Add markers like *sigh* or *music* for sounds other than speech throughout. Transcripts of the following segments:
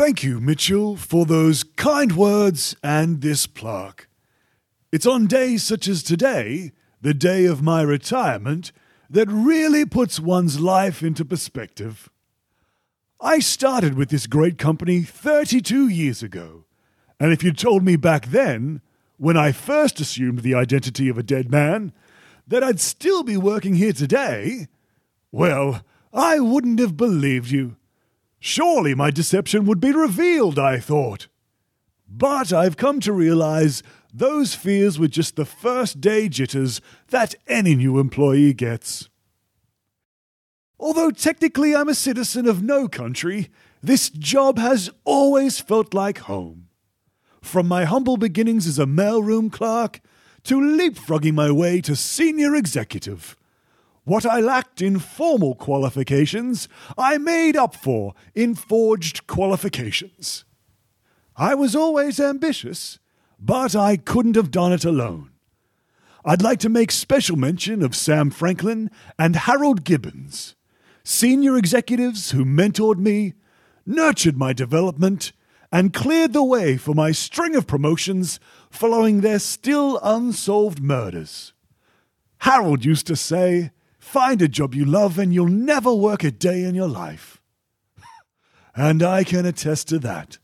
Thank you, Mitchell, for those kind words and this plaque. It's on days such as today, the day of my retirement, that really puts one's life into perspective. I started with this great company 32 years ago, and if you'd told me back then, when I first assumed the identity of a dead man, that I'd still be working here today, well, I wouldn't have believed you. Surely my deception would be revealed, I thought. But I've come to realize those fears were just the first day jitters that any new employee gets. Although technically I'm a citizen of no country, this job has always felt like home. From my humble beginnings as a mailroom clerk to leapfrogging my way to senior executive. What I lacked in formal qualifications, I made up for in forged qualifications. I was always ambitious, but I couldn't have done it alone. I'd like to make special mention of Sam Franklin and Harold Gibbons, senior executives who mentored me, nurtured my development, and cleared the way for my string of promotions following their still unsolved murders. Harold used to say, Find a job you love and you'll never work a day in your life. *laughs* and I can attest to that.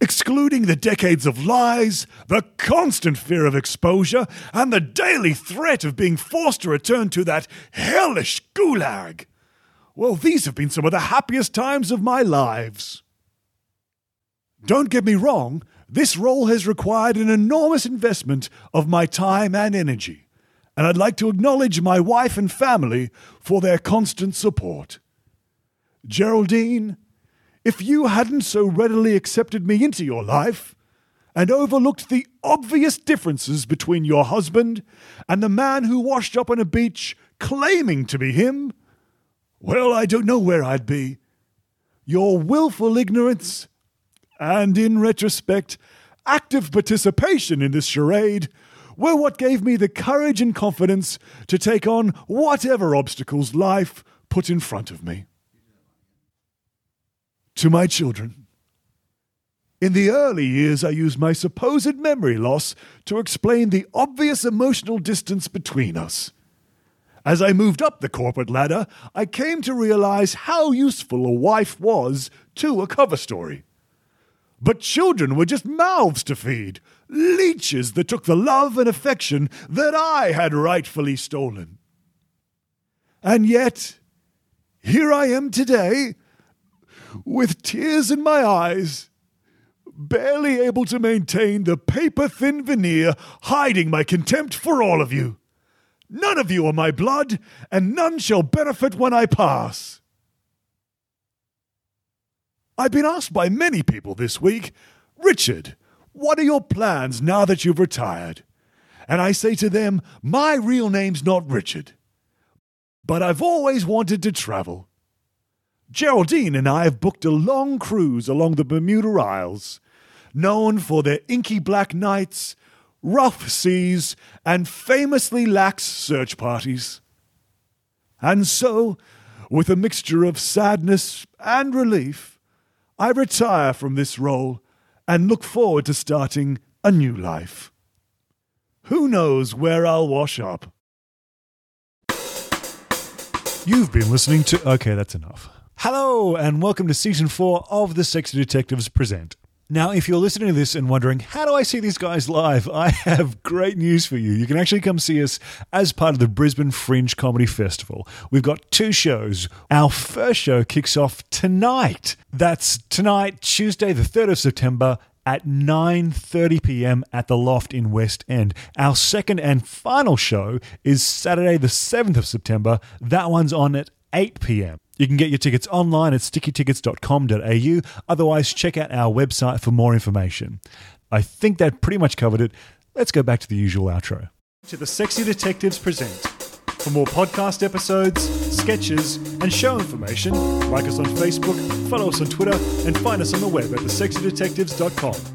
Excluding the decades of lies, the constant fear of exposure, and the daily threat of being forced to return to that hellish gulag. Well, these have been some of the happiest times of my lives. Don't get me wrong, this role has required an enormous investment of my time and energy, and I'd like to acknowledge my wife and family for their constant support. Geraldine, if you hadn't so readily accepted me into your life and overlooked the obvious differences between your husband and the man who washed up on a beach claiming to be him, well, I don't know where I'd be. Your willful ignorance and in retrospect, active participation in this charade were what gave me the courage and confidence to take on whatever obstacles life put in front of me. To my children. In the early years, I used my supposed memory loss to explain the obvious emotional distance between us. As I moved up the corporate ladder, I came to realize how useful a wife was to a cover story. But children were just mouths to feed, leeches that took the love and affection that I had rightfully stolen. And yet, here I am today, with tears in my eyes, barely able to maintain the paper thin veneer hiding my contempt for all of you. None of you are my blood, and none shall benefit when I pass. I've been asked by many people this week, Richard, what are your plans now that you've retired? And I say to them, my real name's not Richard, but I've always wanted to travel. Geraldine and I have booked a long cruise along the Bermuda Isles, known for their inky black nights, rough seas, and famously lax search parties. And so, with a mixture of sadness and relief, I retire from this role and look forward to starting a new life. Who knows where I'll wash up? You've been listening to. Okay, that's enough. Hello, and welcome to season four of The Sexy Detectives Present. Now, if you're listening to this and wondering, how do I see these guys live? I have great news for you. You can actually come see us as part of the Brisbane Fringe Comedy Festival. We've got two shows. Our first show kicks off tonight. That's tonight, Tuesday, the 3rd of September at 9:30 p.m. at the Loft in West End. Our second and final show is Saturday the 7th of September. That one's on at 8 p.m. You can get your tickets online at stickytickets.com.au. Otherwise, check out our website for more information. I think that pretty much covered it. Let's go back to the usual outro. To the Sexy Detectives Present. For more podcast episodes, sketches, and show information, like us on Facebook, follow us on Twitter, and find us on the web at thesexydetectives.com.